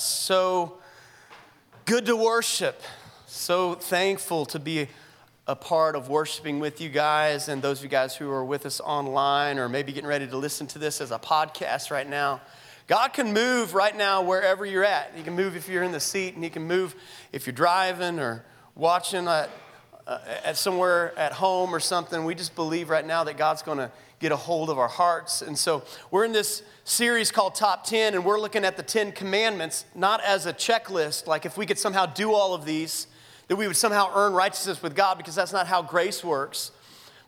so good to worship. So thankful to be a part of worshiping with you guys and those of you guys who are with us online or maybe getting ready to listen to this as a podcast right now. God can move right now wherever you're at. He can move if you're in the seat, and He can move if you're driving or watching at, uh, at somewhere at home or something. We just believe right now that God's going to get a hold of our hearts. And so we're in this series called Top 10, and we're looking at the 10 commandments, not as a checklist, like if we could somehow do all of these, that we would somehow earn righteousness with God, because that's not how grace works.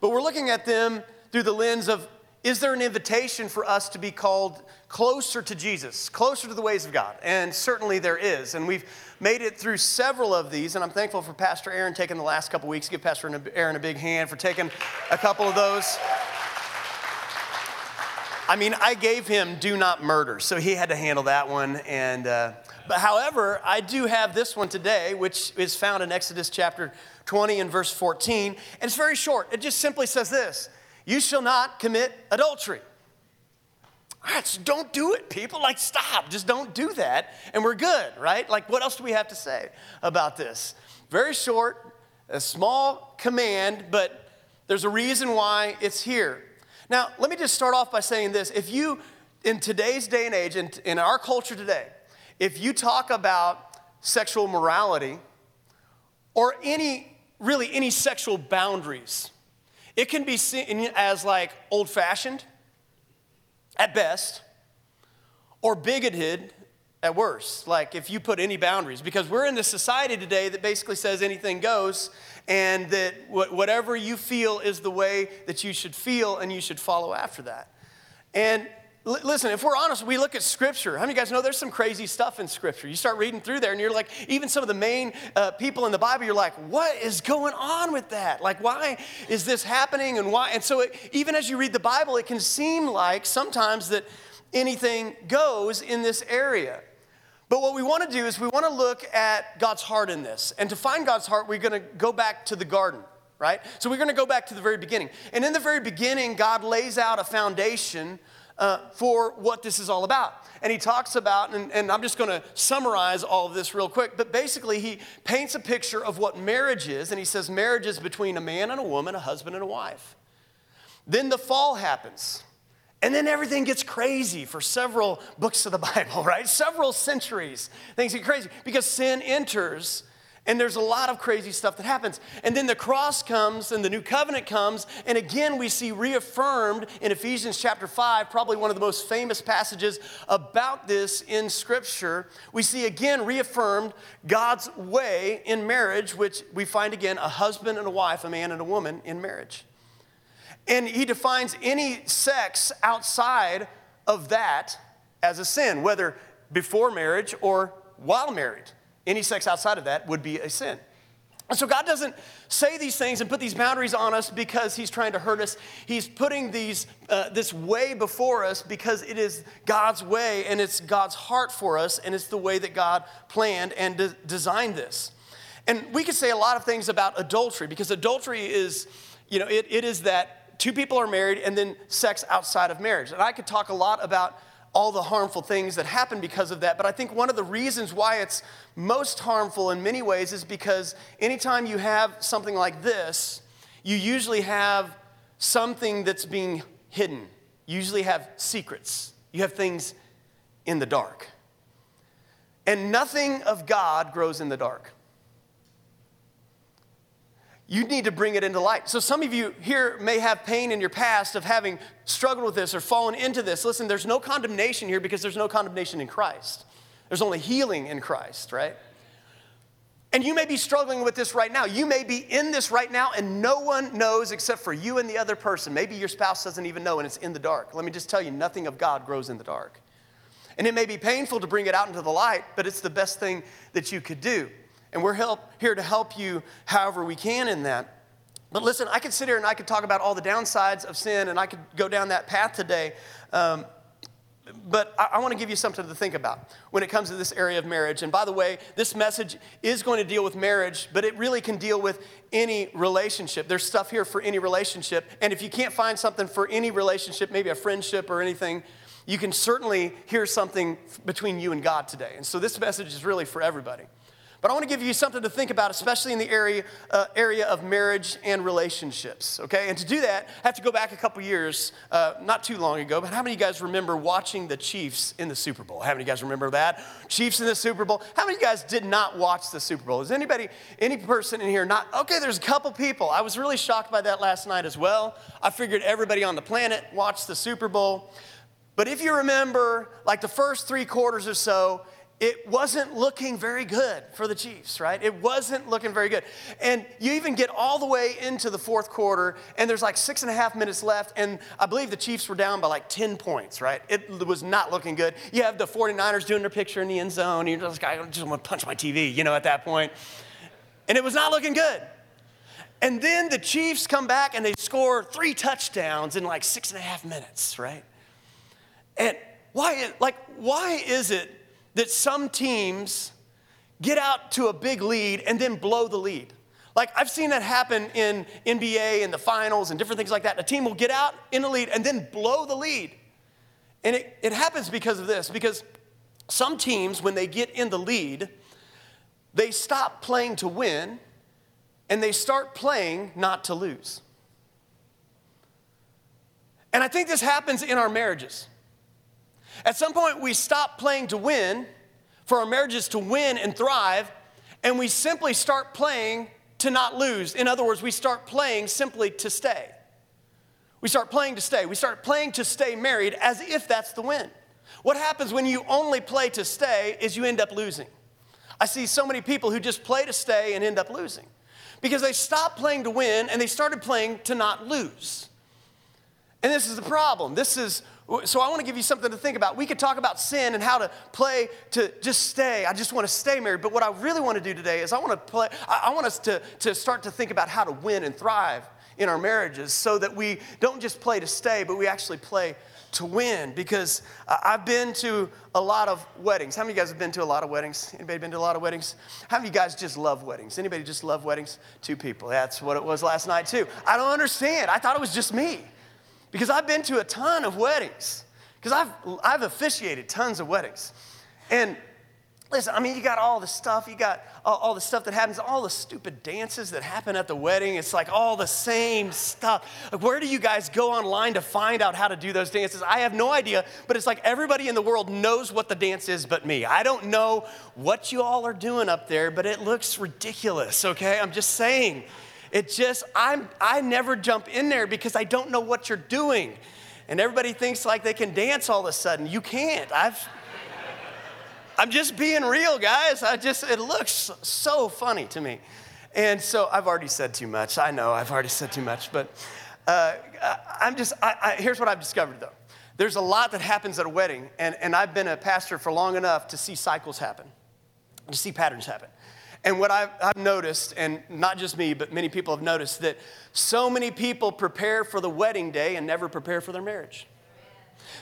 But we're looking at them through the lens of is there an invitation for us to be called closer to Jesus, closer to the ways of God? And certainly there is. And we've made it through several of these, and I'm thankful for Pastor Aaron taking the last couple weeks. Give Pastor Aaron a big hand for taking a couple of those. I mean, I gave him do not murder, so he had to handle that one. And, uh, but however, I do have this one today, which is found in Exodus chapter 20 and verse 14. And it's very short. It just simply says this You shall not commit adultery. All right, so don't do it, people. Like, stop. Just don't do that. And we're good, right? Like, what else do we have to say about this? Very short, a small command, but there's a reason why it's here. Now, let me just start off by saying this. If you, in today's day and age, in, in our culture today, if you talk about sexual morality or any, really any sexual boundaries, it can be seen as like old fashioned at best or bigoted at worst. Like if you put any boundaries, because we're in this society today that basically says anything goes and that whatever you feel is the way that you should feel and you should follow after that. And listen, if we're honest, we look at Scripture. How many of you guys know there's some crazy stuff in Scripture? You start reading through there, and you're like, even some of the main uh, people in the Bible, you're like, what is going on with that? Like, why is this happening, and why? And so, it, even as you read the Bible, it can seem like sometimes that anything goes in this area. But what we want to do is we want to look at God's heart in this. And to find God's heart, we're going to go back to the garden, right? So we're going to go back to the very beginning. And in the very beginning, God lays out a foundation uh, for what this is all about. And he talks about, and, and I'm just going to summarize all of this real quick, but basically, he paints a picture of what marriage is. And he says marriage is between a man and a woman, a husband and a wife. Then the fall happens. And then everything gets crazy for several books of the Bible, right? Several centuries. Things get crazy because sin enters and there's a lot of crazy stuff that happens. And then the cross comes and the new covenant comes. And again, we see reaffirmed in Ephesians chapter 5, probably one of the most famous passages about this in Scripture. We see again reaffirmed God's way in marriage, which we find again a husband and a wife, a man and a woman in marriage. And he defines any sex outside of that as a sin, whether before marriage or while married. Any sex outside of that would be a sin. So God doesn't say these things and put these boundaries on us because He's trying to hurt us. He's putting these, uh, this way before us because it is God's way and it's God's heart for us and it's the way that God planned and de- designed this. And we could say a lot of things about adultery because adultery is, you know, it, it is that two people are married and then sex outside of marriage. And I could talk a lot about all the harmful things that happen because of that, but I think one of the reasons why it's most harmful in many ways is because anytime you have something like this, you usually have something that's being hidden. You usually have secrets. You have things in the dark. And nothing of God grows in the dark you need to bring it into light. So, some of you here may have pain in your past of having struggled with this or fallen into this. Listen, there's no condemnation here because there's no condemnation in Christ. There's only healing in Christ, right? And you may be struggling with this right now. You may be in this right now, and no one knows except for you and the other person. Maybe your spouse doesn't even know, and it's in the dark. Let me just tell you nothing of God grows in the dark. And it may be painful to bring it out into the light, but it's the best thing that you could do. And we're help, here to help you however we can in that. But listen, I could sit here and I could talk about all the downsides of sin, and I could go down that path today. Um, but I, I want to give you something to think about when it comes to this area of marriage. And by the way, this message is going to deal with marriage, but it really can deal with any relationship. There's stuff here for any relationship. And if you can't find something for any relationship, maybe a friendship or anything, you can certainly hear something between you and God today. And so this message is really for everybody. But I want to give you something to think about, especially in the area, uh, area of marriage and relationships, okay? And to do that, I have to go back a couple years, uh, not too long ago, but how many of you guys remember watching the Chiefs in the Super Bowl? How many of you guys remember that? Chiefs in the Super Bowl. How many of you guys did not watch the Super Bowl? Is anybody, any person in here not? Okay, there's a couple people. I was really shocked by that last night as well. I figured everybody on the planet watched the Super Bowl. But if you remember, like the first three quarters or so, it wasn't looking very good for the Chiefs, right? It wasn't looking very good. And you even get all the way into the fourth quarter, and there's like six and a half minutes left, and I believe the Chiefs were down by like 10 points, right? It was not looking good. You have the 49ers doing their picture in the end zone, you're just like, I just want to punch my TV, you know, at that point. And it was not looking good. And then the Chiefs come back and they score three touchdowns in like six and a half minutes, right? And why, like, why is it that some teams get out to a big lead and then blow the lead. Like I've seen that happen in NBA and the finals and different things like that. A team will get out in the lead and then blow the lead. And it, it happens because of this, because some teams, when they get in the lead, they stop playing to win and they start playing not to lose. And I think this happens in our marriages. At some point, we stop playing to win for our marriages to win and thrive, and we simply start playing to not lose. In other words, we start playing simply to stay. We start playing to stay. We start playing to stay married as if that's the win. What happens when you only play to stay is you end up losing. I see so many people who just play to stay and end up losing because they stopped playing to win and they started playing to not lose. And this is the problem. This is so I want to give you something to think about. We could talk about sin and how to play to just stay. I just want to stay married. But what I really want to do today is I want to play, I want us to, to start to think about how to win and thrive in our marriages so that we don't just play to stay, but we actually play to win. Because I've been to a lot of weddings. How many of you guys have been to a lot of weddings? Anybody been to a lot of weddings? How many of you guys just love weddings? Anybody just love weddings? Two people. That's what it was last night too. I don't understand. I thought it was just me. Because I've been to a ton of weddings, because I've, I've officiated tons of weddings. And listen, I mean, you got all the stuff, you got all, all, the stuff that happens, all the stupid dances that happen at the wedding. It's like all the same stuff. Like, where do you guys go online to find out how to do those dances? I have no idea, but it's like everybody in the world knows what the dance is but me. I don't know what you all are doing up there, but it looks ridiculous, okay? I'm just saying. It just, I'm, I never jump in there because I don't know what you're doing. And everybody thinks like they can dance all of a sudden. You can't. I've, I'm just being real, guys. I just, it looks so funny to me. And so I've already said too much. I know I've already said too much, but uh, I'm just, I, I, here's what I've discovered though. There's a lot that happens at a wedding, and, and I've been a pastor for long enough to see cycles happen, to see patterns happen. And what I've, I've, noticed, and not just me, but many people have noticed, that so many people prepare for the wedding day and never prepare for their marriage.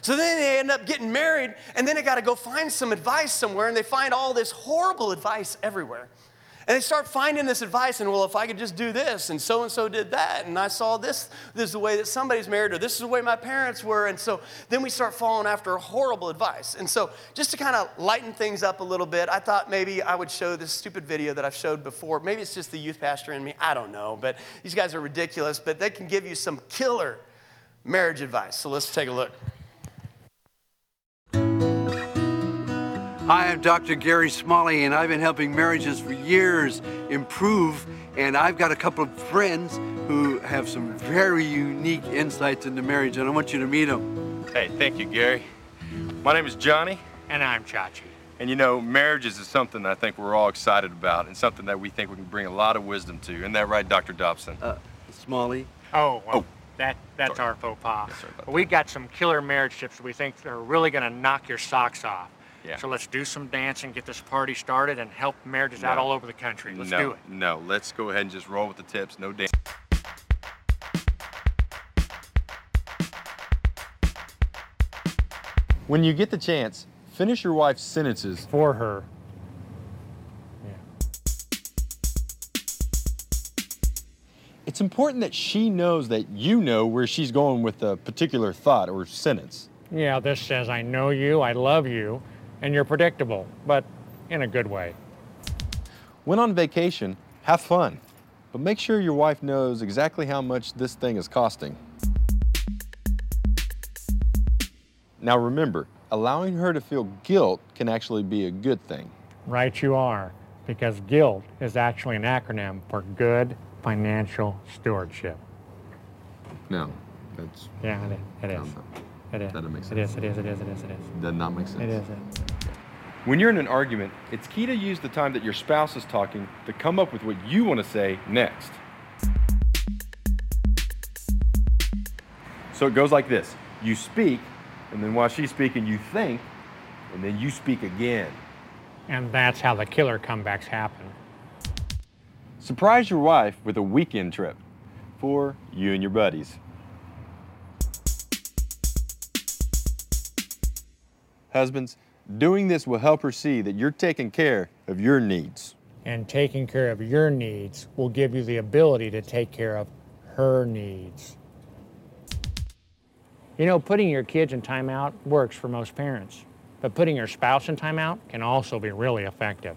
So then they end up getting married, and then they got to go find some advice somewhere, and they find all this horrible advice everywhere. And they start finding this advice, and well, if I could just do this, and so and so did that, and I saw this, this is the way that somebody's married, or this is the way my parents were. And so then we start falling after horrible advice. And so, just to kind of lighten things up a little bit, I thought maybe I would show this stupid video that I've showed before. Maybe it's just the youth pastor in me, I don't know. But these guys are ridiculous, but they can give you some killer marriage advice. So let's take a look. Hi, I'm Dr. Gary Smalley, and I've been helping marriages for years improve. And I've got a couple of friends who have some very unique insights into marriage, and I want you to meet them. Hey, thank you, Gary. My name is Johnny. And I'm Chachi. And you know, marriages is something I think we're all excited about and something that we think we can bring a lot of wisdom to. Isn't that right, Dr. Dobson? Uh, Smalley? Oh, well, oh. That, that's Sorry. our faux pas. we got some killer marriage tips we think are really going to knock your socks off. Yeah. So let's do some dancing, get this party started, and help marriages no. out all over the country. Let's no, do it. No, let's go ahead and just roll with the tips. No dance. When you get the chance, finish your wife's sentences for her. It's important that she knows that you know where she's going with a particular thought or sentence. Yeah, this says, I know you, I love you, and you're predictable, but in a good way. When on vacation, have fun, but make sure your wife knows exactly how much this thing is costing. Now remember, allowing her to feel guilt can actually be a good thing. Right, you are, because guilt is actually an acronym for good financial stewardship. No, that's Yeah, it. It is. No, no. It is. That doesn't make It is. It is. It is. It is. It is. does not make sense. It is. It. When you're in an argument, it's key to use the time that your spouse is talking to come up with what you want to say next. So it goes like this you speak, and then while she's speaking, you think, and then you speak again. And that's how the killer comebacks happen. Surprise your wife with a weekend trip for you and your buddies. Husbands, doing this will help her see that you're taking care of your needs. And taking care of your needs will give you the ability to take care of her needs. You know, putting your kids in timeout works for most parents, but putting your spouse in timeout can also be really effective.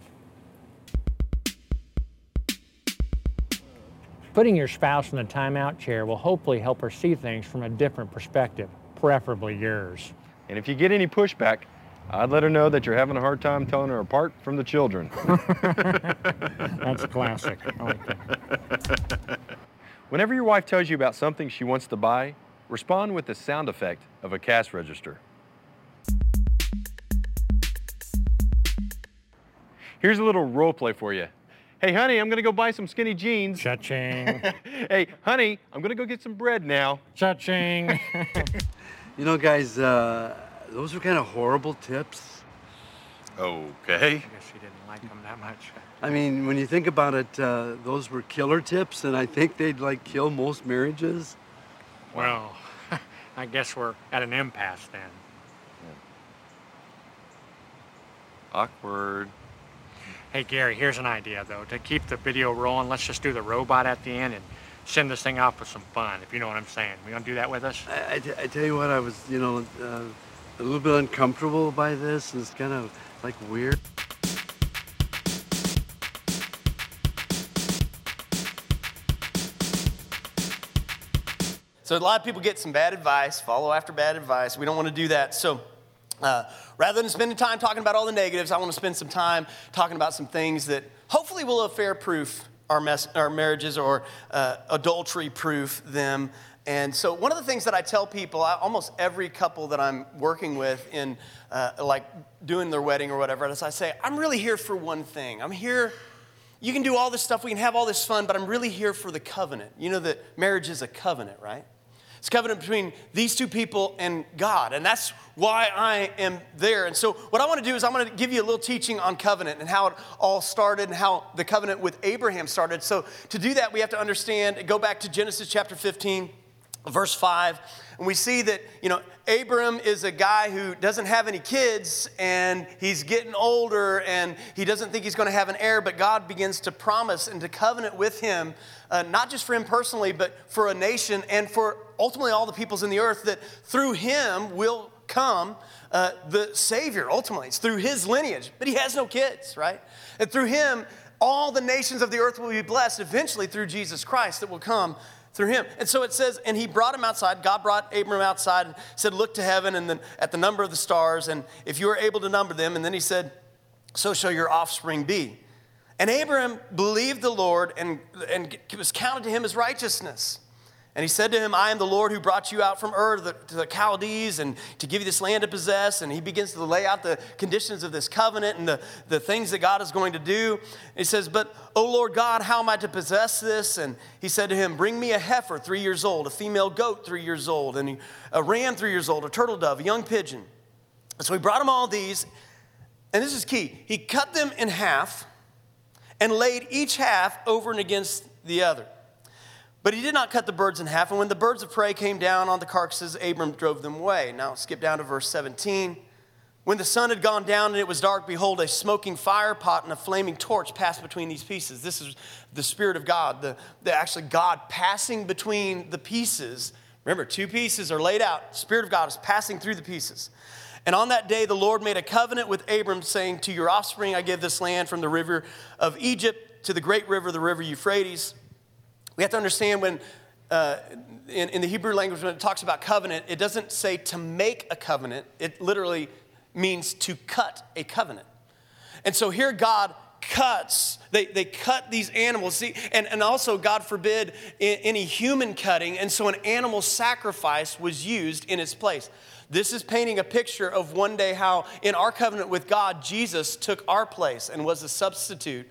Putting your spouse in the timeout chair will hopefully help her see things from a different perspective, preferably yours. And if you get any pushback, I'd let her know that you're having a hard time telling her apart from the children. That's classic. I like that. Whenever your wife tells you about something she wants to buy, respond with the sound effect of a cash register. Here's a little role play for you. Hey, honey, I'm gonna go buy some skinny jeans. Cha-ching. hey, honey, I'm gonna go get some bread now. Cha-ching. You know, guys, uh, those are kind of horrible tips. Okay. I guess she didn't like them that much. I mean, when you think about it, uh, those were killer tips, and I think they'd like kill most marriages. Well, I guess we're at an impasse then. Awkward. Hey, Gary, here's an idea, though. To keep the video rolling, let's just do the robot at the end and send this thing out for some fun, if you know what I'm saying. You gonna do that with us? I, I t- I tell you what, I was, you know, uh, a little bit uncomfortable by this. It's kind of like weird. So a lot of people get some bad advice, follow after bad advice. We don't want to do that. So uh, rather than spending time talking about all the negatives, I want to spend some time talking about some things that hopefully will affair proof our, mess, our marriages or uh, adultery proof them. And so one of the things that I tell people, I, almost every couple that I'm working with in uh, like doing their wedding or whatever, is I say, I'm really here for one thing. I'm here you can do all this stuff, we can have all this fun, but I'm really here for the covenant. You know that marriage is a covenant, right? It's covenant between these two people and God, and that's why I am there. And so, what I want to do is, I'm going to give you a little teaching on covenant and how it all started and how the covenant with Abraham started. So, to do that, we have to understand, go back to Genesis chapter 15 verse 5 and we see that you know abram is a guy who doesn't have any kids and he's getting older and he doesn't think he's going to have an heir but god begins to promise and to covenant with him uh, not just for him personally but for a nation and for ultimately all the peoples in the earth that through him will come uh, the savior ultimately it's through his lineage but he has no kids right and through him all the nations of the earth will be blessed eventually through jesus christ that will come through him. And so it says, and he brought him outside. God brought Abram outside and said, Look to heaven and then at the number of the stars, and if you are able to number them. And then he said, So shall your offspring be. And Abram believed the Lord, and, and it was counted to him as righteousness. And he said to him, I am the Lord who brought you out from Ur to the, to the Chaldees and to give you this land to possess. And he begins to lay out the conditions of this covenant and the, the things that God is going to do. And he says, But, O Lord God, how am I to possess this? And he said to him, Bring me a heifer, three years old, a female goat, three years old, and a ram, three years old, a turtle dove, a young pigeon. And so he brought him all these. And this is key. He cut them in half and laid each half over and against the other. But he did not cut the birds in half. And when the birds of prey came down on the carcasses, Abram drove them away. Now, skip down to verse 17. When the sun had gone down and it was dark, behold, a smoking fire pot and a flaming torch passed between these pieces. This is the Spirit of God, the, the actually God passing between the pieces Remember, two pieces are laid out. Spirit of God is passing through the pieces. And on that day, the Lord made a covenant with Abram, saying, To your offspring I give this land from the river of Egypt to the great river, the river Euphrates. We have to understand when, uh, in, in the Hebrew language, when it talks about covenant, it doesn't say to make a covenant, it literally means to cut a covenant. And so here, God cuts. They, they cut these animals. See, and, and also, God forbid any human cutting. And so, an animal sacrifice was used in its place. This is painting a picture of one day how, in our covenant with God, Jesus took our place and was a substitute,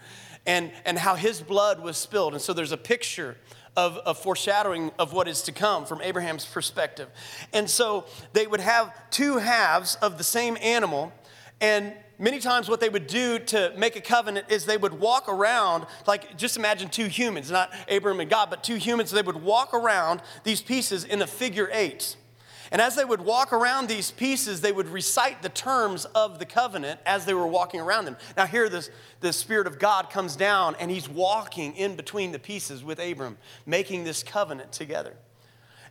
and, and how his blood was spilled. And so, there's a picture of, of foreshadowing of what is to come from Abraham's perspective. And so, they would have two halves of the same animal, and many times what they would do to make a covenant is they would walk around, like just imagine two humans, not Abraham and God, but two humans, they would walk around these pieces in a figure eight. And as they would walk around these pieces, they would recite the terms of the covenant as they were walking around them. Now, here, this, the Spirit of God comes down and he's walking in between the pieces with Abram, making this covenant together.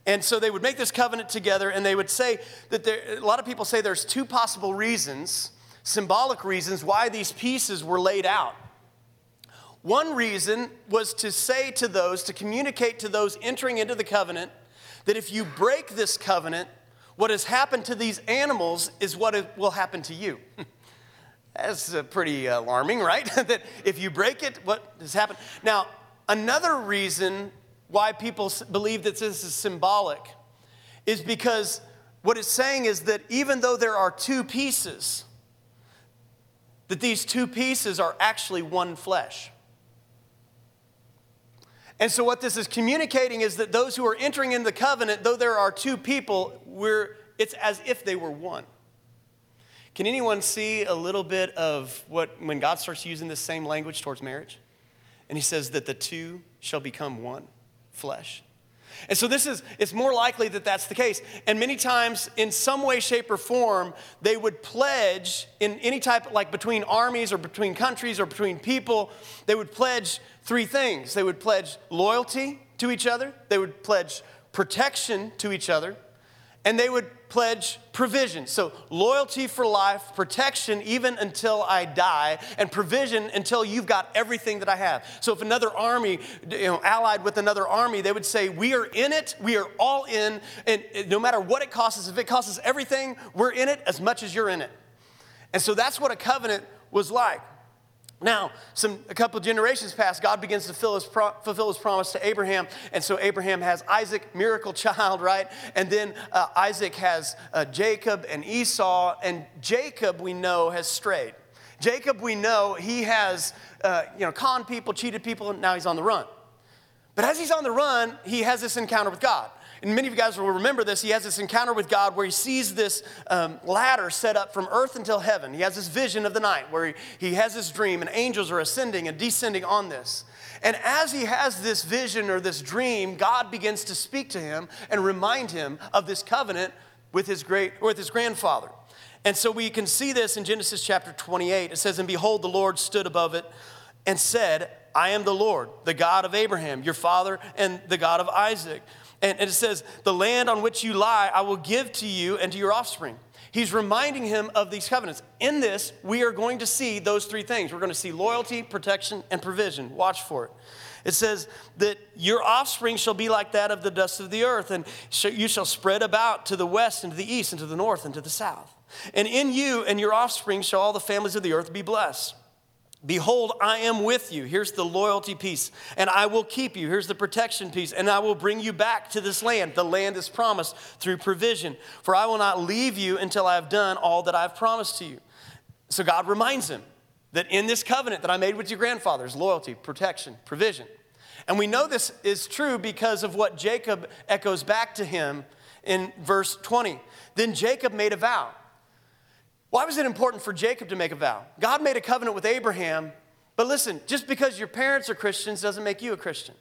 And so they would make this covenant together, and they would say that there, a lot of people say there's two possible reasons symbolic reasons why these pieces were laid out. One reason was to say to those, to communicate to those entering into the covenant, that if you break this covenant, what has happened to these animals is what will happen to you. That's uh, pretty alarming, right? that if you break it, what has happened? Now, another reason why people believe that this is symbolic is because what it's saying is that even though there are two pieces, that these two pieces are actually one flesh. And so, what this is communicating is that those who are entering into the covenant, though there are two people, we're, it's as if they were one. Can anyone see a little bit of what, when God starts using this same language towards marriage? And he says that the two shall become one flesh. And so this is, it's more likely that that's the case. And many times, in some way, shape, or form, they would pledge in any type, like between armies or between countries or between people, they would pledge three things. They would pledge loyalty to each other, they would pledge protection to each other, and they would pledge provision. So, loyalty for life, protection even until I die, and provision until you've got everything that I have. So, if another army, you know, allied with another army, they would say, We are in it, we are all in, and no matter what it costs us, if it costs us everything, we're in it as much as you're in it. And so, that's what a covenant was like. Now, some, a couple generations pass, God begins to his pro, fulfill his promise to Abraham. And so Abraham has Isaac, miracle child, right? And then uh, Isaac has uh, Jacob and Esau. And Jacob, we know, has strayed. Jacob, we know, he has, uh, you know, conned people, cheated people, and now he's on the run. But as he's on the run, he has this encounter with God and many of you guys will remember this, he has this encounter with God where he sees this um, ladder set up from earth until heaven. He has this vision of the night where he, he has this dream, and angels are ascending and descending on this. And as he has this vision or this dream, God begins to speak to him and remind him of this covenant with his great with his grandfather. And so we can see this in Genesis chapter 28. It says, And behold, the Lord stood above it and said, I am the Lord, the God of Abraham, your father, and the God of Isaac. And, it says, The land on which you lie, I will give to you and to your offspring. He's reminding him of these covenants. In this, we are going to see those three things. We're going to see loyalty, protection, and provision. Watch for it. It says that your offspring shall be like that of the dust of the earth, and you shall spread about to the west and to the east and to the north and to the south. And in you and your offspring shall all the families of the earth be blessed. Behold, I am with you. Here's the loyalty piece. And I will keep you. Here's the protection piece. And I will bring you back to this land. The land is promised through provision. For I will not leave you until I have done all that I've promised to you. So God reminds him that in this covenant that I made with your grandfathers, loyalty, protection, provision. And we know this is true because of what Jacob echoes back to him in verse 20. Then Jacob made a vow. Why was it important for Jacob to make a vow? God made a covenant with Abraham, but listen, just because your parents are Christians doesn't make you a Christian.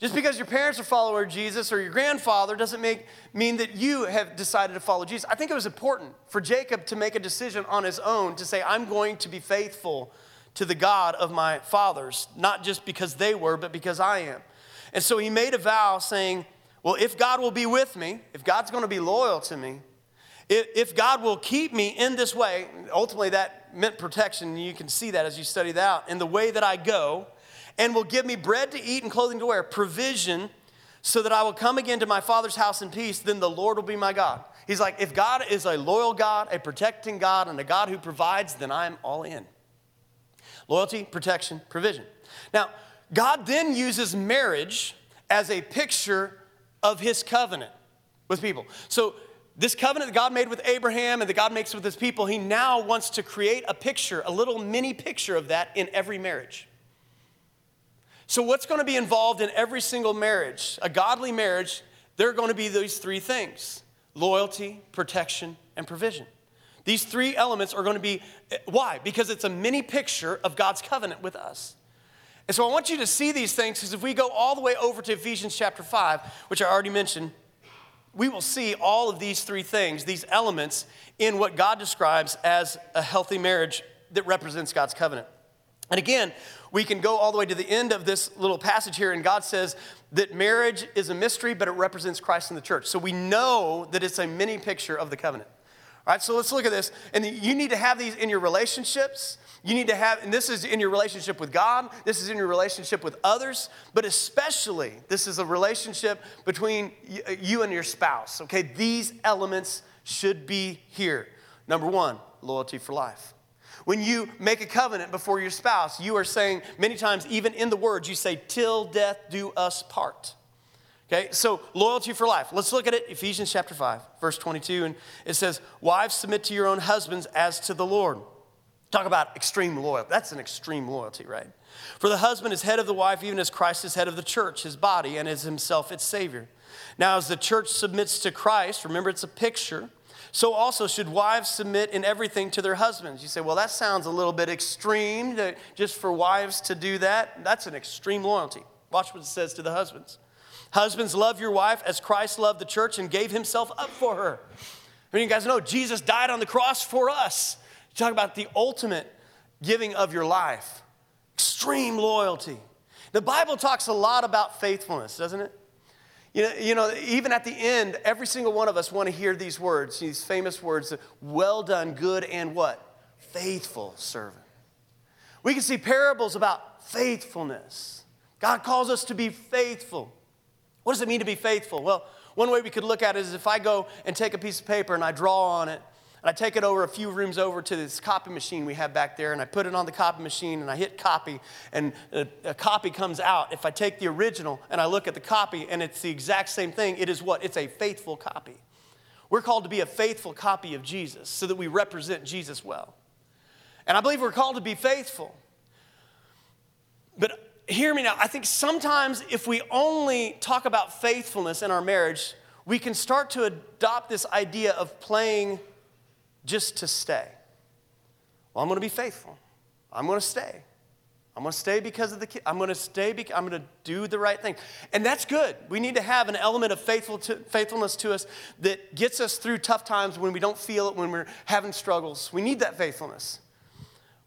Just because your parents are followers of Jesus or your grandfather doesn't make, mean that you have decided to follow Jesus. I think it was important for Jacob to make a decision on his own to say, I'm going to be faithful to the God of my fathers, not just because they were, but because I am. And so he made a vow saying, Well, if God will be with me, if God's going to be loyal to me, if God will keep me in this way, ultimately that meant protection. You can see that as you study that out. In the way that I go, and will give me bread to eat and clothing to wear, provision, so that I will come again to my Father's house in peace, then the Lord will be my God. He's like, if God is a loyal God, a protecting God, and a God who provides, then I'm all in. Loyalty, protection, provision. Now, God then uses marriage as a picture of his covenant with people. So, this covenant that God made with Abraham and that God makes with his people, he now wants to create a picture, a little mini picture of that in every marriage. So, what's going to be involved in every single marriage, a godly marriage? There are going to be these three things loyalty, protection, and provision. These three elements are going to be, why? Because it's a mini picture of God's covenant with us. And so I want you to see these things because if we go all the way over to Ephesians chapter 5, which I already mentioned, we will see all of these three things, these elements, in what God describes as a healthy marriage that represents God's covenant. And again, we can go all the way to the end of this little passage here, and God says that marriage is a mystery, but it represents Christ in the church. So we know that it's a mini picture of the covenant. All right, so let's look at this. And you need to have these in your relationships. You need to have, and this is in your relationship with God, this is in your relationship with others, but especially this is a relationship between you and your spouse. Okay, these elements should be here. Number one, loyalty for life. When you make a covenant before your spouse, you are saying many times, even in the words, you say, till death do us part. Okay, so loyalty for life. Let's look at it, Ephesians chapter 5, verse 22, and it says, Wives, submit to your own husbands as to the Lord. Talk about extreme loyalty. That's an extreme loyalty, right? For the husband is head of the wife, even as Christ is head of the church, his body, and is himself its Savior. Now, as the church submits to Christ, remember it's a picture, so also should wives submit in everything to their husbands. You say, well, that sounds a little bit extreme to, just for wives to do that. That's an extreme loyalty. Watch what it says to the husbands. Husbands, love your wife as Christ loved the church and gave himself up for her. I mean, you guys know Jesus died on the cross for us. You talk about the ultimate giving of your life, extreme loyalty. The Bible talks a lot about faithfulness, doesn't it? You know, you know, even at the end, every single one of us want to hear these words, these famous words, well done, good and what? Faithful servant. We can see parables about faithfulness. God calls us to be faithful. What does it mean to be faithful? Well, one way we could look at it is if I go and take a piece of paper and I draw on it and I take it over a few rooms over to this copy machine we have back there, and I put it on the copy machine, and I hit copy, and a, a, copy comes out. If I take the original and I look at the copy, and it's the exact same thing, it is what? It's a faithful copy. We're called to be a faithful copy of Jesus so that we represent Jesus well. And I believe we're called to be faithful. But hear me now, I think sometimes if we only talk about faithfulness in our marriage, we can start to adopt this idea of playing just to stay. Well, I'm going to be faithful. I'm going to stay. I'm going to stay because of the kid. I'm going to stay because I'm going to do the right thing. And that's good. We need to have an element of faithful to, faithfulness to us that gets us through tough times when we don't feel it, when we're having struggles. We need that faithfulness.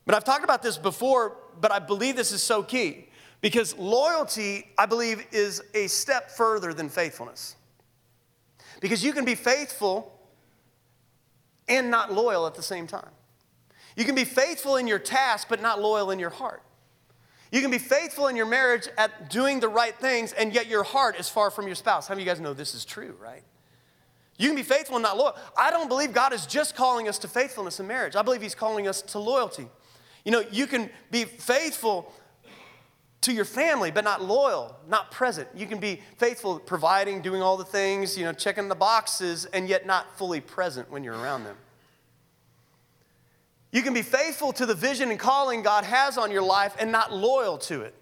But I've talked about this before, but I believe this is so key because loyalty, I believe, is a step further than faithfulness. Because you can be faithful and not loyal at the same time. You can be faithful in your task, but not loyal in your heart. You can be faithful in your marriage at doing the right things, and yet your heart is far from your spouse. How many of you guys know this is true, right? You can be faithful and not loyal. I don't believe God is just calling us to faithfulness in marriage. I believe He's calling us to loyalty. You know, you can be faithful to your family, but not loyal, not present. You can be faithful, providing, doing all the things, you know, checking the boxes, and yet not fully present when you're around them. You can be faithful to the vision and calling God has on your life and not loyal to it.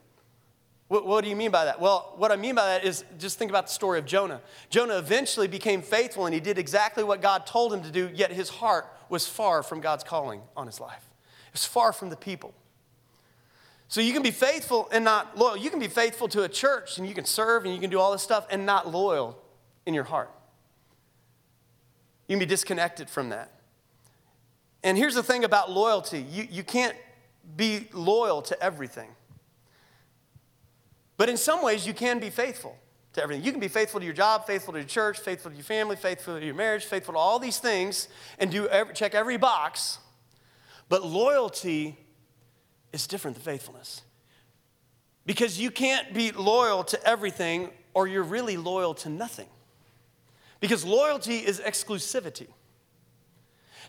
What, what, do you mean by that? Well, what I mean by that is just think about the story of Jonah. Jonah eventually became faithful and he did exactly what God told him to do, yet his heart was far from God's calling on his life. It was far from the people. So you can be faithful and not loyal. You can be faithful to a church and you can serve and you can do all this stuff and not loyal in your heart. You can be disconnected from that. And here's the thing about loyalty you, you can't be loyal to everything. But in some ways, you can be faithful to everything. You can be faithful to your job, faithful to your church, faithful to your family, faithful to your marriage, faithful to all these things, and do every, check every box. But loyalty is different than faithfulness. Because you can't be loyal to everything, or you're really loyal to nothing. Because loyalty is exclusivity.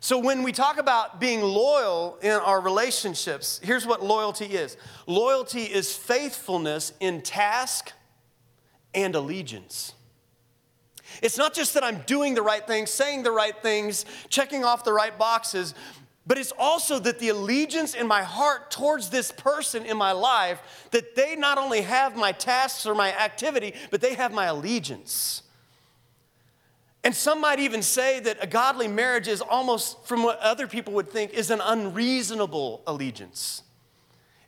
So, when we talk about being loyal in our relationships, here's what loyalty is loyalty is faithfulness in task and allegiance. It's not just that I'm doing the right things, saying the right things, checking off the right boxes, but it's also that the allegiance in my heart towards this person in my life, that they not only have my tasks or my activity, but they have my allegiance. And some might even say that a godly marriage is almost, from what other people would think, is an unreasonable allegiance.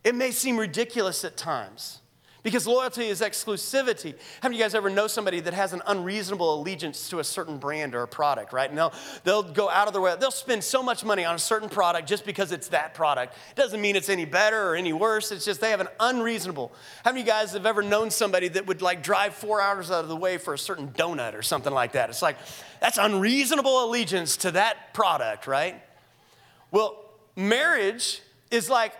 It may seem ridiculous at times. Because loyalty is exclusivity. Have you guys ever know somebody that has an unreasonable allegiance to a certain brand or a product, right? And they'll, they'll go out of their way, they'll spend so much money on a certain product just because it's that product. It doesn't mean it's any better or any worse. It's just they have an unreasonable. How many of you guys have ever known somebody that would like drive four hours out of the way for a certain donut or something like that? It's like, that's unreasonable allegiance to that product, right? Well, marriage is like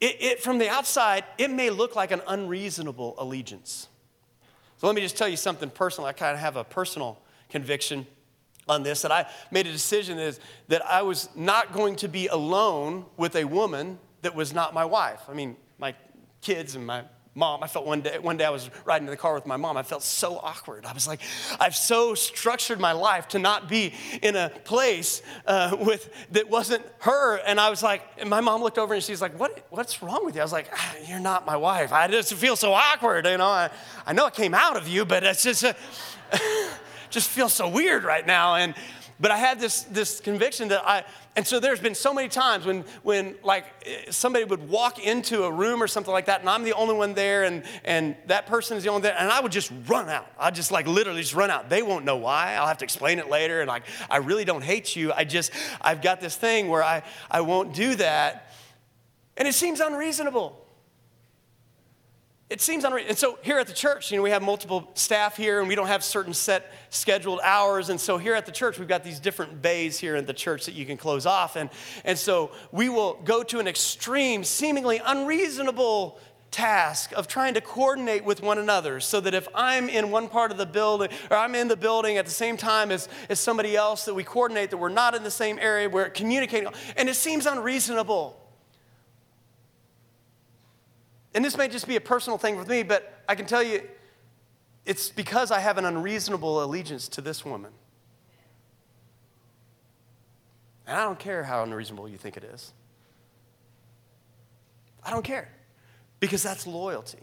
it, it, from the outside, it may look like an unreasonable allegiance. So let me just tell you something personal. I kind of have a personal conviction on this that I made a decision is that I was not going to be alone with a woman that was not my wife. I mean, my kids and my mom. I felt one day, one day I was riding in the car with my mom. I felt so awkward. I was like, I've so structured my life to not be in a place uh, with that wasn't her. And I was like, and my mom looked over and she's like, what, what's wrong with you? I was like, ah, you're not my wife. I just feel so awkward. You know, I, I know it came out of you, but it's just, uh, just feels so weird right now. And, but I had this, this conviction that I, and so there's been so many times when, when like somebody would walk into a room or something like that, and I'm the only one there, and, and that person is the only there, and I would just run out. I'd just like literally just run out. They won't know why. I'll have to explain it later. And like, I really don't hate you. I just, I've got this thing where I, I won't do that. And it seems unreasonable. It seems unreal. And so here at the church, you know, we have multiple staff here and we don't have certain set scheduled hours. And so here at the church, we've got these different bays here in the church that you can close off. And, and so we will go to an extreme, seemingly unreasonable task of trying to coordinate with one another so that if I'm in one part of the building or I'm in the building at the same time as, as somebody else, that we coordinate, that we're not in the same area, we're communicating. And it seems unreasonable. And this may just be a personal thing with me, but I can tell you it's because I have an unreasonable allegiance to this woman. And I don't care how unreasonable you think it is. I don't care because that's loyalty.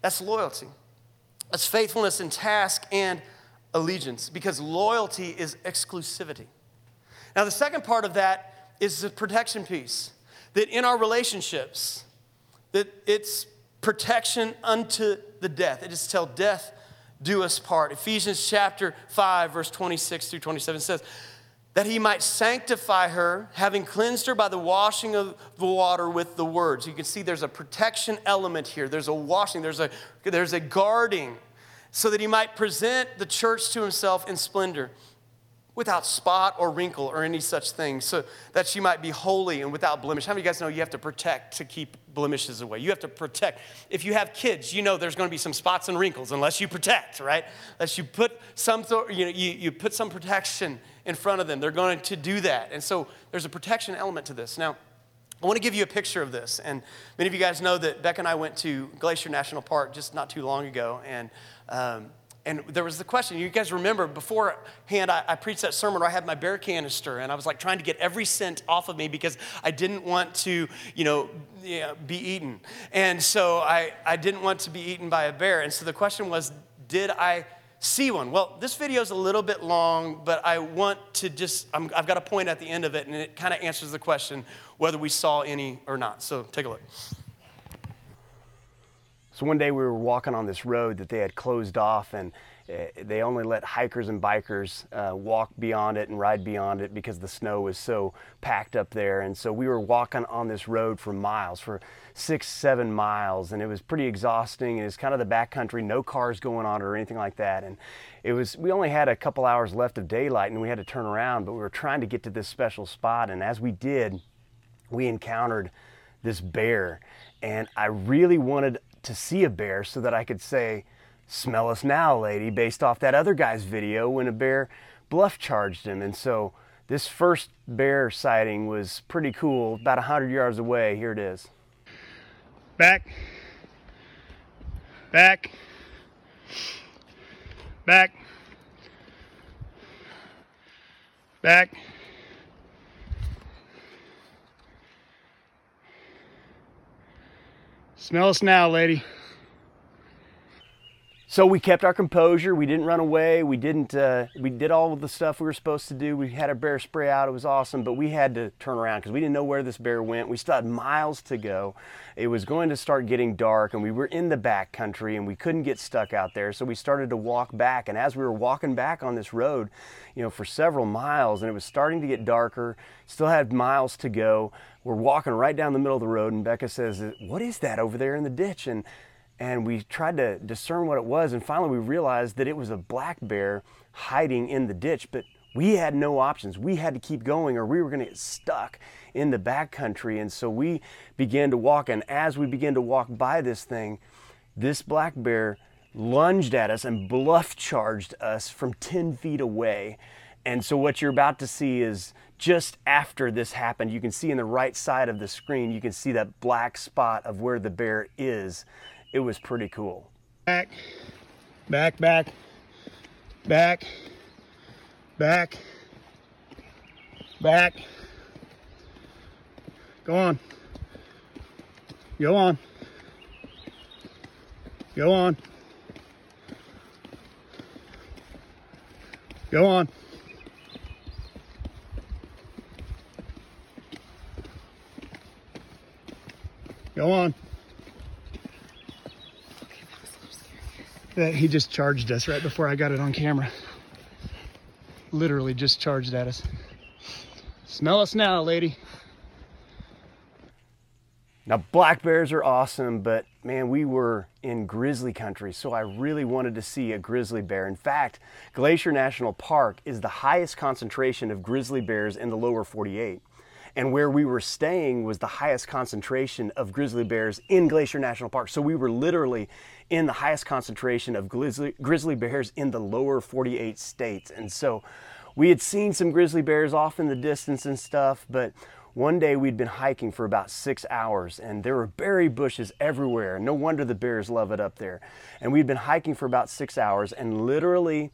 That's loyalty. That's faithfulness in task and allegiance because loyalty is exclusivity. Now, the second part of that is the protection piece that in our relationships, that it's protection unto the death. It is till death do us part. Ephesians chapter 5, verse 26 through 27 says, that he might sanctify her, having cleansed her by the washing of the water with the words. You can see there's a protection element here. There's a washing, there's a, there's a guarding, so that he might present the church to himself in splendor without spot or wrinkle or any such thing, so that she might be holy and without blemish. How many of you guys know you have to protect to keep blemishes away? You have to protect. If you have kids, you know there's going to be some spots and wrinkles unless you protect, right? Unless you put some, you know, you, you put some protection in front of them, they're going to do that. And so there's a protection element to this. Now, I want to give you a picture of this. And many of you guys know that Beck and I went to Glacier National Park just not too long ago, and um, and there was the question you guys remember beforehand I, I, preached that sermon where i had my bear canister and i was like trying to get every scent off of me because i didn't want to you know, be eaten. And so I, I didn't want to be eaten by a bear. And so the question was did i see one? Well this video is a little bit long but i want to just i have got a point at the end of it and it kind of answers the question whether we saw any or not. So take a look so one day we were walking on this road that they had closed off, and, eh, they only let hikers and bikers uh, walk beyond it and ride beyond it because the snow was so packed up there. And so we were walking on this road for miles, for six, seven miles, and it was pretty exhausting. It was kind of the backcountry, no cars going on or anything like that. And it was we only had a couple hours left of daylight and we had to turn around, but we were trying to get to this special spot. And as we did, we encountered this bear. And I really wanted to see a bear so that I could say, Smell us now, lady, based off that other guy's video when a bear bluff charged him. And so this first bear sighting was pretty cool, about 100 yards away. Here it is. Back. Back. Back. Back. Smell us now, lady. So we kept our composure. We didn't run away. We didn't. Uh, we did all of the stuff we were supposed to do. We had a bear spray out. It was awesome, but we had to turn around because we didn't know where this bear went. We still had miles to go. It was going to start getting dark, and we were in the back country, and we couldn't get stuck out there. So we started to walk back. And as we were walking back on this road, you know, for several miles, and it was starting to get darker. Still had miles to go. We're walking right down the middle of the road, and Becca says, "What is that over there in the ditch?" and and we tried to discern what it was and finally we realized that it was a black bear hiding in the ditch but we had no options. We had to keep going or we were going to get stuck in the back country and so we began to walk and as we began to walk by this thing this black bear lunged at us and bluff charged us from 10 feet away. And so what you're about to see is just after this happened you can see in the right side of the screen you can see that black spot of where the bear is it was pretty cool. Back, back, back, back, back, back. Go on. Go on. Go on. Go on. Go on. That he just charged us right before I got it on camera. Literally just charged at us. Smell us now, lady. Now, black bears are awesome, but man, we were in grizzly country, so I really wanted to see a grizzly bear. In fact, Glacier National Park is the highest concentration of grizzly bears in the lower 48. And where we were staying was the highest concentration of grizzly bears in Glacier National Park. So we were literally in the highest concentration of grizzly, grizzly bears in the lower 48 states. And so we had seen some grizzly bears off in the distance and stuff, but one day we'd been hiking for about six hours and there were berry bushes everywhere. No wonder the bears love it up there. And we'd been hiking for about six hours and literally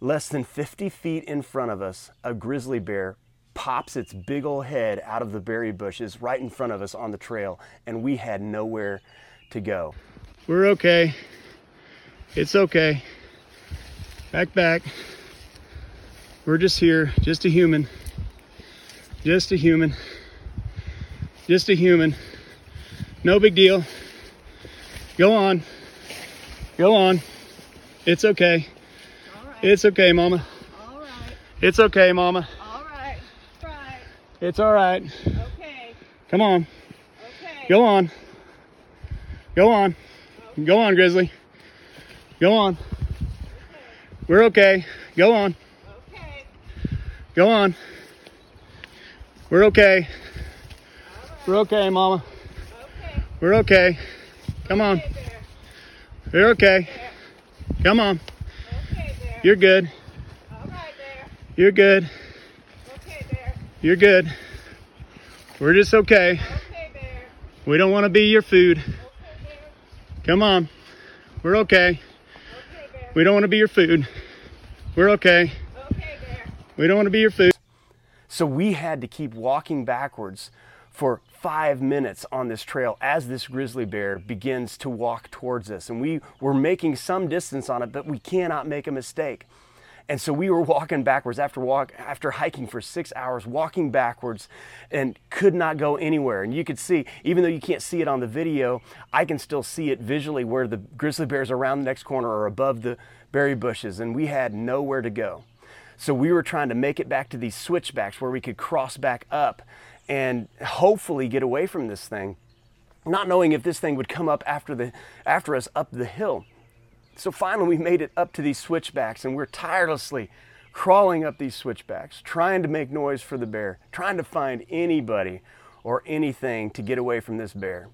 less than 50 feet in front of us, a grizzly bear pops its big old head out of the berry bushes right in front of us on the trail, and we had nowhere to go. We're okay. It's okay. Back, back. We're just here, just a human. Just a human. Just a human. No big deal. Go on. Go on. It's okay. It's okay, Mama. All right. It's okay, Mama. It's all right. Okay. Come on. Okay. Go on. Go on. Okay. Go on, Grizzly. Go on. Okay. We're okay. Go on. Okay. Go on. We're okay. Right. We're okay, Mama. Okay. We're okay. Come on. Okay, We're okay. Bear. Come on. Okay, Bear. You're good. All right, Bear. You're good. You're good. We're just okay. Okay, Bear. We don't want to be your food. Okay, Bear. Come on. We're okay. Okay, Bear. We don't want to be your food. We're okay. Okay, Bear. We don't want to be your food. So we had to keep walking backwards for five minutes on this trail as this grizzly bear begins to walk towards us. And we were making some distance on it, but we cannot make a mistake. And so we were walking backwards after walk after hiking for six hours, walking backwards, and could not go anywhere. And you could see, even though you can't see it on the video, I can still see it visually where the grizzly bears around the next corner or above the berry bushes, and we had nowhere to go. So we were trying to make it back to these switchbacks where we could cross back up and hopefully get away from this thing, not knowing if this thing would come up after the after us up the hill. So finally, we made it up to these switchbacks, and we're tirelessly crawling up these switchbacks, trying to make noise for the bear, trying to find anybody or anything to get away from this bear.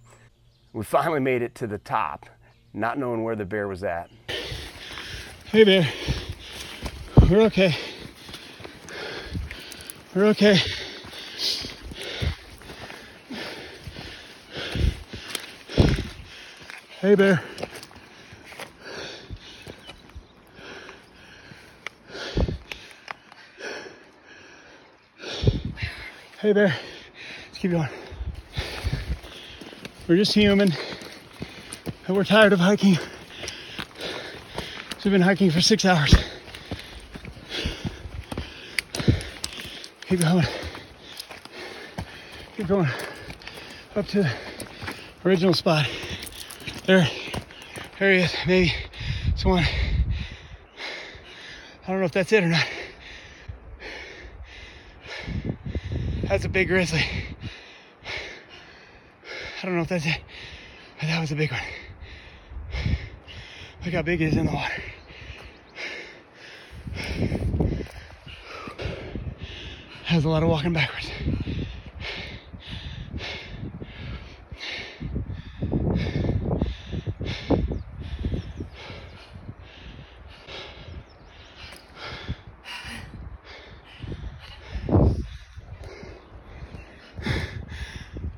We finally made it to the top, not knowing where the bear was at. Hey, bear. We're okay. We're okay. Hey, bear. Hey there. Let's keep going. We're just human. And we're tired of hiking. So we've been hiking for six hours. Keep going. Keep going. Up to the original spot. There. There he is. Maybe someone. I don't know if that's it or not. That's a big grizzly. I don't know if that's it, but that was a big one. Look how big it is in the water. Was a lot of walking backwards.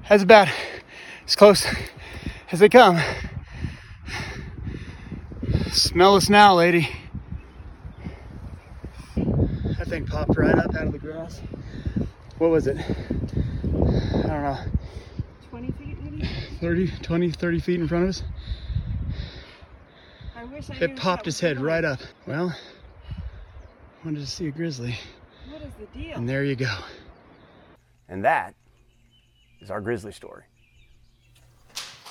That's about as close as they come. Smell us now, lady. That thing popped right up out of the grass. What was it? I don't know. 20 feet maybe? 30, 20, 30 feet in front of us. I wish I It popped that its head doing. right up. Well, wanted to see a grizzly. What is the deal? And there you go. And that is our grizzly story.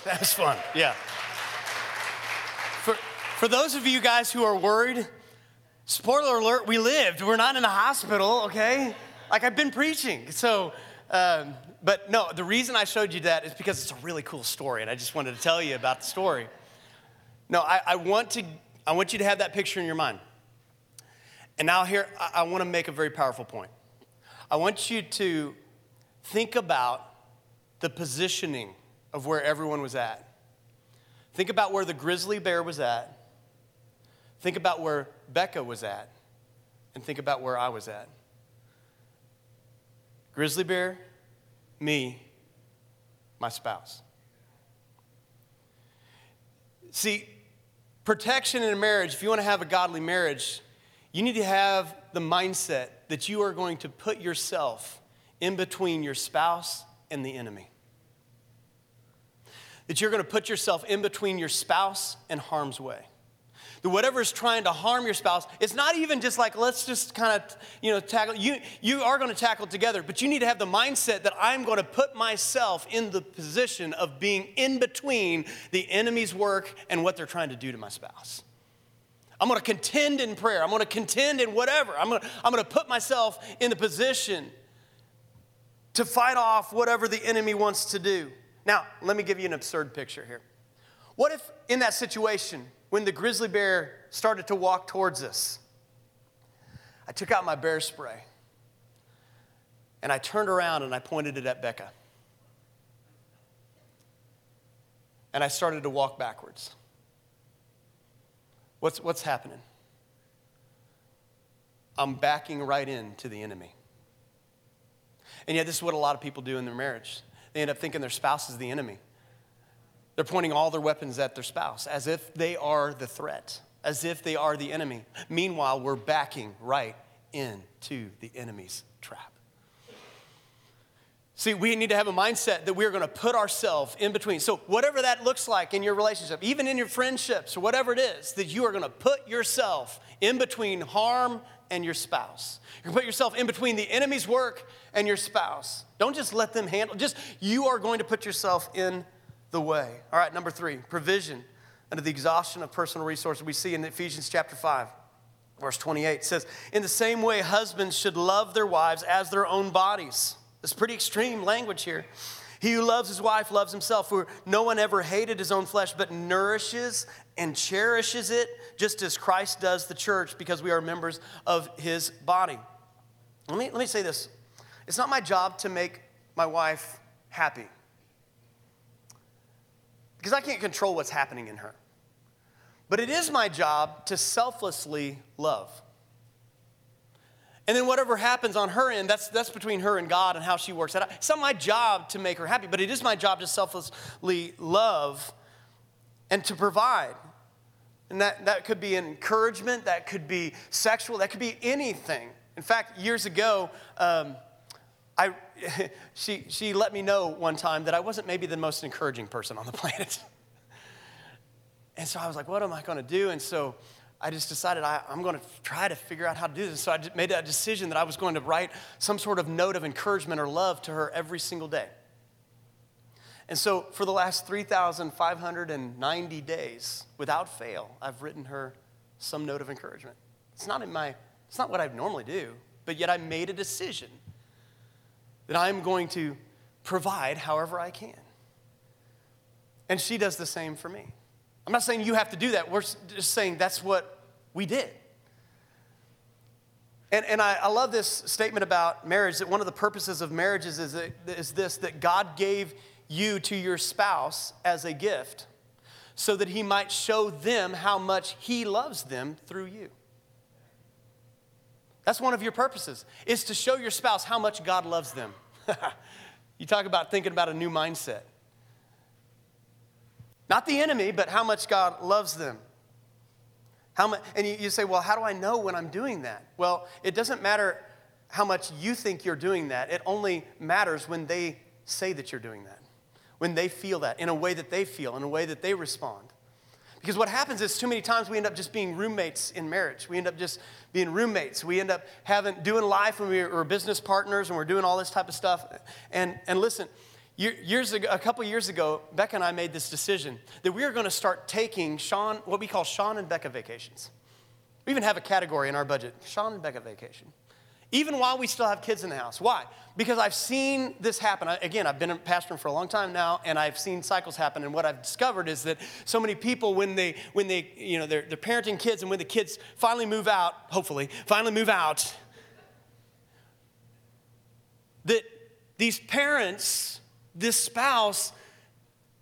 That was fun. Yeah. For, for those of you guys who are worried, spoiler alert, we lived. We're not in a hospital, okay? Like I've been preaching. So, um, but no, the reason I showed you that is because it's a really cool story, and I just wanted to tell you about the story. No, I, I want to. I want you to have that picture in your mind. And now here, I, I want to make a very powerful point. I want you to think about the positioning of where everyone was at. Think about where the grizzly bear was at. Think about where Becca was at. And think about where I was at. Grizzly bear, me, my spouse. See, protection in a marriage, if you want to have a godly marriage, you need to have the mindset that you are going to put yourself in between your spouse and the enemy. That you're going to put yourself in between your spouse and harm's way. That whatever is trying to harm your spouse, it's not even just like let's just kind of you know tackle. You you are going to tackle together, but you need to have the mindset that I'm going to put myself in the position of being in between the enemy's work and what they're trying to do to my spouse. I'm going to contend in prayer. I'm going to contend in whatever. I'm going to, I'm going to put myself in the position to fight off whatever the enemy wants to do. Now, let me give you an absurd picture here. What if, in that situation, when the grizzly bear started to walk towards us, I took out my bear spray and I turned around and I pointed it at Becca. And I started to walk backwards. What's, what's happening? I'm backing right into the enemy. And yet, this is what a lot of people do in their marriage. They end up thinking their spouse is the enemy. They're pointing all their weapons at their spouse as if they are the threat, as if they are the enemy. Meanwhile, we're backing right into the enemy's trap. See, we need to have a mindset that we're going to put ourselves in between. So, whatever that looks like in your relationship, even in your friendships or whatever it is, that you are going to put yourself in between harm and your spouse. Going to put yourself in between the enemy's work and your spouse. Don't just let them handle, just you are going to put yourself in the way. All right, number three, provision under the exhaustion of personal resources we see in Ephesians chapter 5. Verse 28 says, In the same way, husbands should love their wives as their own bodies. It's pretty extreme language here. He who loves his wife loves himself, for no one ever hated his own flesh, but nourishes and cherishes it, just as Christ does the church, because we are members of his body. Let me, let me say this it's not my job to make my wife happy, because I can't control what's happening in her. But it is my job to selflessly love. And then whatever happens on her end, that's, that's between her and God and how she works that out. It's not my job to make her happy, but it is my job to selflessly love and to provide. And that, that could be encouragement, that could be sexual, that could be anything. In fact, years ago, um, I, she, she let me know one time that I wasn't maybe the most encouraging person on the planet. and so I was like, what am I going to do? And so I just decided I, am going to try to figure out how to do this. So I made a decision that I was going to write some sort of note of encouragement or love to her every single day. And so for the last 3,590 days, without fail, I've written her some note of encouragement. It's not in my, it's not what I normally do, but yet I made a decision that I'm going to provide however I can. And she does the same for me. I'm not saying you have to do that. We're just saying that's what we did. And, and I, I love this statement about marriage that one of the purposes of marriages is, that, is this that God gave you to your spouse as a gift so that he might show them how much he loves them through you. That's one of your purposes, is to show your spouse how much God loves them. you talk about thinking about a new mindset. Not the enemy, but how much God loves them. How much, and you, you say, well, how do I know when I'm doing that? Well, it doesn't matter how much you think you're doing that. It only matters when they say that you're doing that, when they feel that in a way that they feel, in a way that they respond. Because what happens is too many times we end up just being roommates in marriage. We end up just being roommates. We end up having doing life when we're business partners and we're doing all this type of stuff. And and listen, Years ago, a couple years ago, Becca and I made this decision that we are going to start taking Sean, what we call Sean and Becca vacations. We even have a category in our budget, Sean and Becca vacation. Even while we still have kids in the house. Why? Because I've seen this happen. Again, I've been a pastor for a long time now, and I've seen cycles happen. And what I've discovered is that so many people, when they, when they, you know, they're, they're parenting kids, and when the kids finally move out, hopefully, finally move out, that these parents this spouse,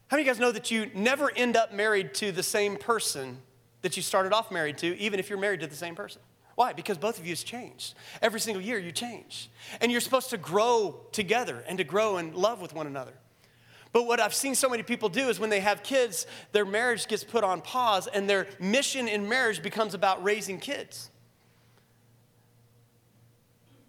how many of you guys know that you never end up married to the same person that you started off married to, even if you're married to the same person? Why? Because both of you has changed. Every single year you change. And you're supposed to grow together and to grow in love with one another. But what I've seen so many people do is when they have kids, their marriage gets put on pause and their mission in marriage becomes about raising kids.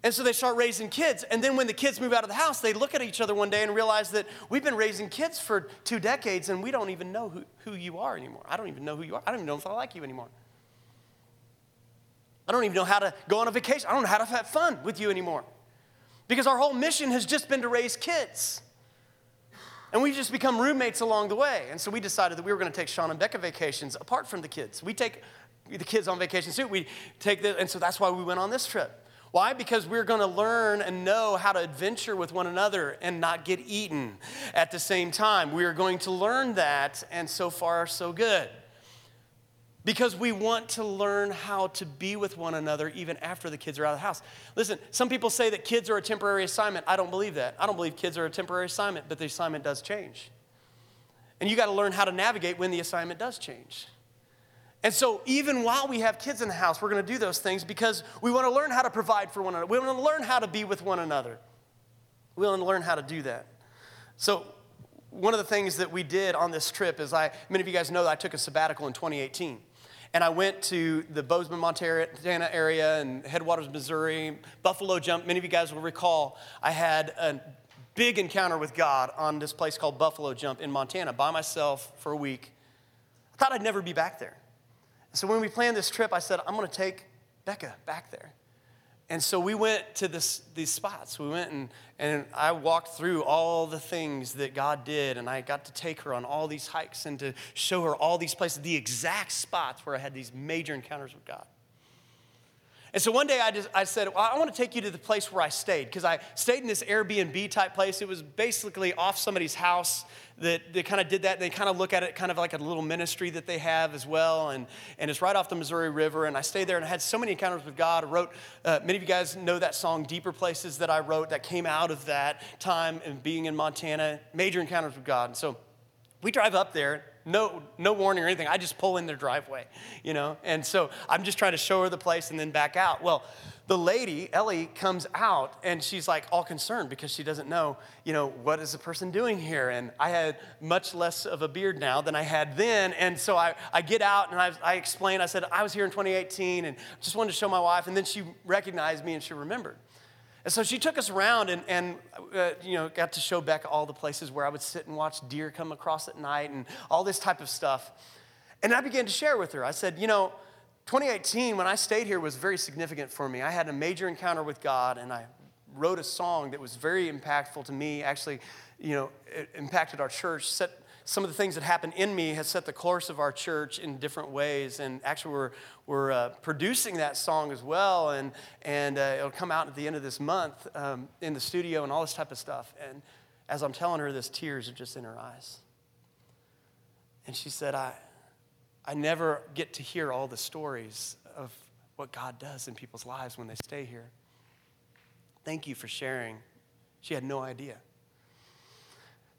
And so they start raising kids. And then when the kids move out of the house, they look at each other one day and realize that we've been raising kids for two decades and we don't even know who, who you are anymore. I don't even know who you are. I don't even know if I like you anymore. I don't even know how to go on a vacation. I don't know how to have fun with you anymore. Because our whole mission has just been to raise kids. And we just become roommates along the way. And so we decided that we were going to take Sean and Becca vacations apart from the kids. We take the kids on vacation too. We take the, and so that's why we went on this trip. Why? Because we're going to learn and know how to adventure with one another and not get eaten at the same time. We are going to learn that, and so far, so good. Because we want to learn how to be with one another even after the kids are out of the house. Listen, some people say that kids are a temporary assignment. I don't believe that. I don't believe kids are a temporary assignment, but the assignment does change. And you got to learn how to navigate when the assignment does change. And so, even while we have kids in the house, we're going to do those things because we want to learn how to provide for one another. We want to learn how to be with one another. We want to learn how to do that. So, one of the things that we did on this trip is I, many of you guys know that I took a sabbatical in 2018. And I went to the Bozeman, Montana area and Headwaters, Missouri, Buffalo Jump. Many of you guys will recall I had a big encounter with God on this place called Buffalo Jump in Montana by myself for a week. I thought I'd never be back there. So when we planned this trip, I said, I'm going to take Becca back there. And so we went to this, these spots. We went and, and I walked through all the things that God did, and I got to take her on all these hikes and to show her all these places, the exact spots where I had these major encounters with God. And so one day I, just, I said, well, I want to take you to the place where I stayed because I stayed in this Airbnb type place. It was basically off somebody's house that they kind of did that. They kind of look at it kind of like a little ministry that they have as well. And, and it's right off the Missouri River. And I stayed there and I had so many encounters with God. I wrote, uh, many of you guys know that song, Deeper Places, that I wrote that came out of that time and being in Montana, major encounters with God. And so we drive up there no, no warning or anything. I just pull in their driveway, you know? And so I'm just trying to show her the place and then back out. Well, the lady, Ellie, comes out and she's like all concerned because she doesn't know, you know, what is the person doing here? And I had much less of a beard now than I had then. And so I, I get out and I, I explain, I said, I was here in 2018 and just wanted to show my wife. And then she recognized me and she remembered. And so she took us around and, and uh, you know, got to show Becca all the places where I would sit and watch deer come across at night and all this type of stuff. And I began to share with her. I said, you know, 2018, when I stayed here, was very significant for me. I had a major encounter with God, and I wrote a song that was very impactful to me. Actually, you know, it impacted our church, set some of the things that happened in me has set the course of our church in different ways. And actually, we're, we're uh, producing that song as well. And, and uh, it'll come out at the end of this month um, in the studio and all this type of stuff. And as I'm telling her this, tears are just in her eyes. And she said, I, I never get to hear all the stories of what God does in people's lives when they stay here. Thank you for sharing. She had no idea.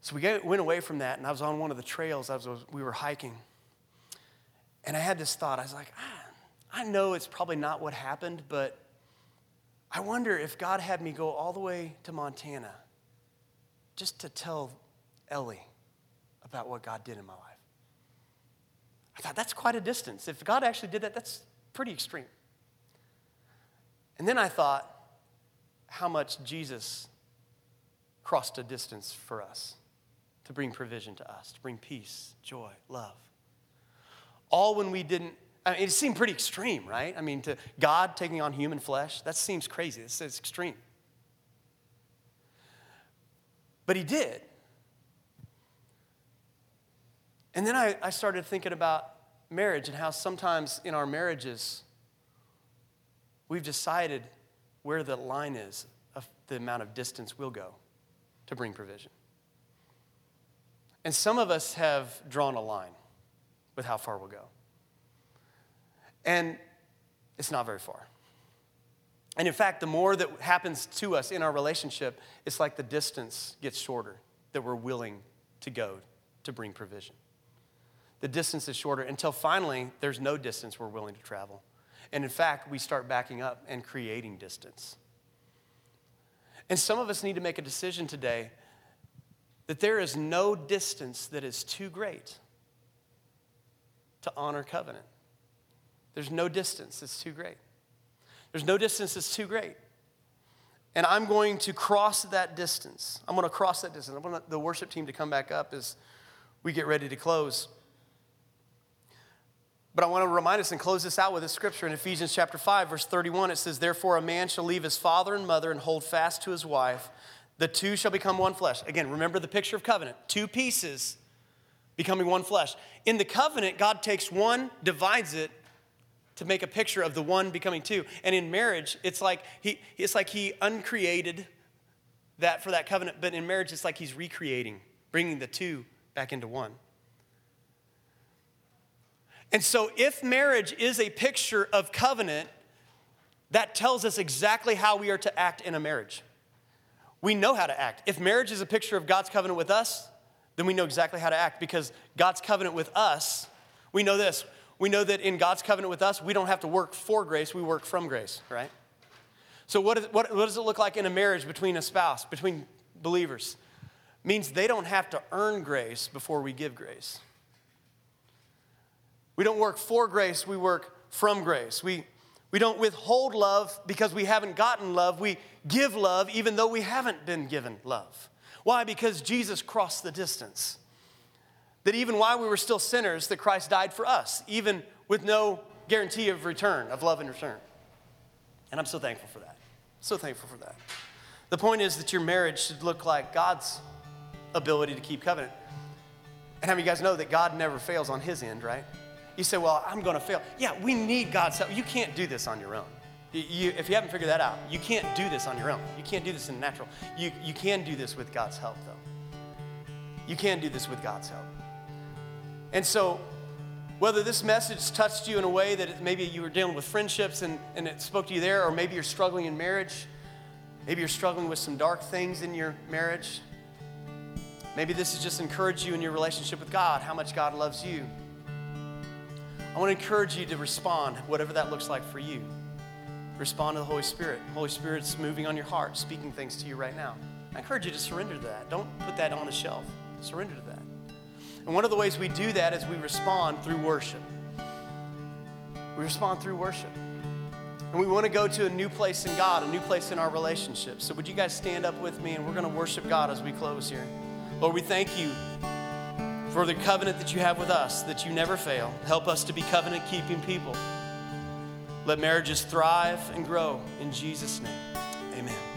So we went away from that, and I was on one of the trails. I was, we were hiking. And I had this thought. I was like, ah, I know it's probably not what happened, but I wonder if God had me go all the way to Montana just to tell Ellie about what God did in my life. I thought, that's quite a distance. If God actually did that, that's pretty extreme. And then I thought how much Jesus crossed a distance for us to bring provision to us, to bring peace, joy, love. All when we didn't, I mean, it seemed pretty extreme, right? I mean, to God taking on human flesh, that seems crazy. It's, it's extreme. But he did. And then I, I started thinking about marriage and how sometimes in our marriages, we've decided where the line is of the amount of distance we'll go to bring provision. And some of us have drawn a line with how far we'll go. And it's not very far. And in fact, the more that happens to us in our relationship, it's like the distance gets shorter that we're willing to go to bring provision. The distance is shorter until finally there's no distance we're willing to travel. And in fact, we start backing up and creating distance. And some of us need to make a decision today that there is no distance that is too great to honor covenant. There's no distance that's too great. There's no distance that's too great. And I'm going to cross that distance. I'm going to cross that distance. I want the worship team to come back up as we get ready to close. But I want to remind us and close this out with a scripture in Ephesians chapter 5, verse 31. It says, Therefore, a man shall leave his father and mother and hold fast to his wife the two shall become one flesh. Again, remember the picture of covenant two pieces becoming one flesh. In the covenant, God takes one, divides it to make a picture of the one becoming two. And in marriage, it's like he, it's like he uncreated that for that covenant, but in marriage, it's like he's recreating, bringing the two back into one. And so, if marriage is a picture of covenant, that tells us exactly how we are to act in a marriage we know how to act. If marriage is a picture of God's covenant with us, then we know exactly how to act because God's covenant with us, we know this. We know that in God's covenant with us, we don't have to work for grace, we work from grace, right? So, what, is, what, what does it look like in a marriage between a spouse, between believers? Means they don't have to earn grace before we give grace. We don't work for grace, we work from grace. We, we don't withhold love because we haven't gotten love. We give love even though we haven't been given love. Why? Because Jesus crossed the distance. That even while we were still sinners, that Christ died for us, even with no guarantee of return, of love and return. And I'm so thankful for that. So thankful for that. The point is that your marriage should look like God's ability to keep covenant. And how many of you guys know that God never fails on his end, right? You say, well, I'm going to fail. Yeah, we need God's help. You can't do this on your own. You, if you haven't figured that out, you can't do this on your own. You can't do this in the natural. You, you can do this with God's help, though. You can do this with God's help. And so, whether this message touched you in a way that maybe you were dealing with friendships and, and it spoke to you there, or maybe you're struggling in marriage, maybe you're struggling with some dark things in your marriage, maybe this has just encouraged you in your relationship with God, how much God loves you. I want to encourage you to respond, whatever that looks like for you. Respond to the Holy Spirit. The Holy Spirit's moving on your heart, speaking things to you right now. I encourage you to surrender to that. Don't put that on the shelf. Surrender to that. And one of the ways we do that is we respond through worship. We respond through worship. And we want to go to a new place in God, a new place in our relationship. So, would you guys stand up with me and we're going to worship God as we close here? Lord, we thank you for the covenant that you have with us, that you never fail. Help us to be covenant keeping people. Let marriages thrive and grow in Jesus' name. Amen.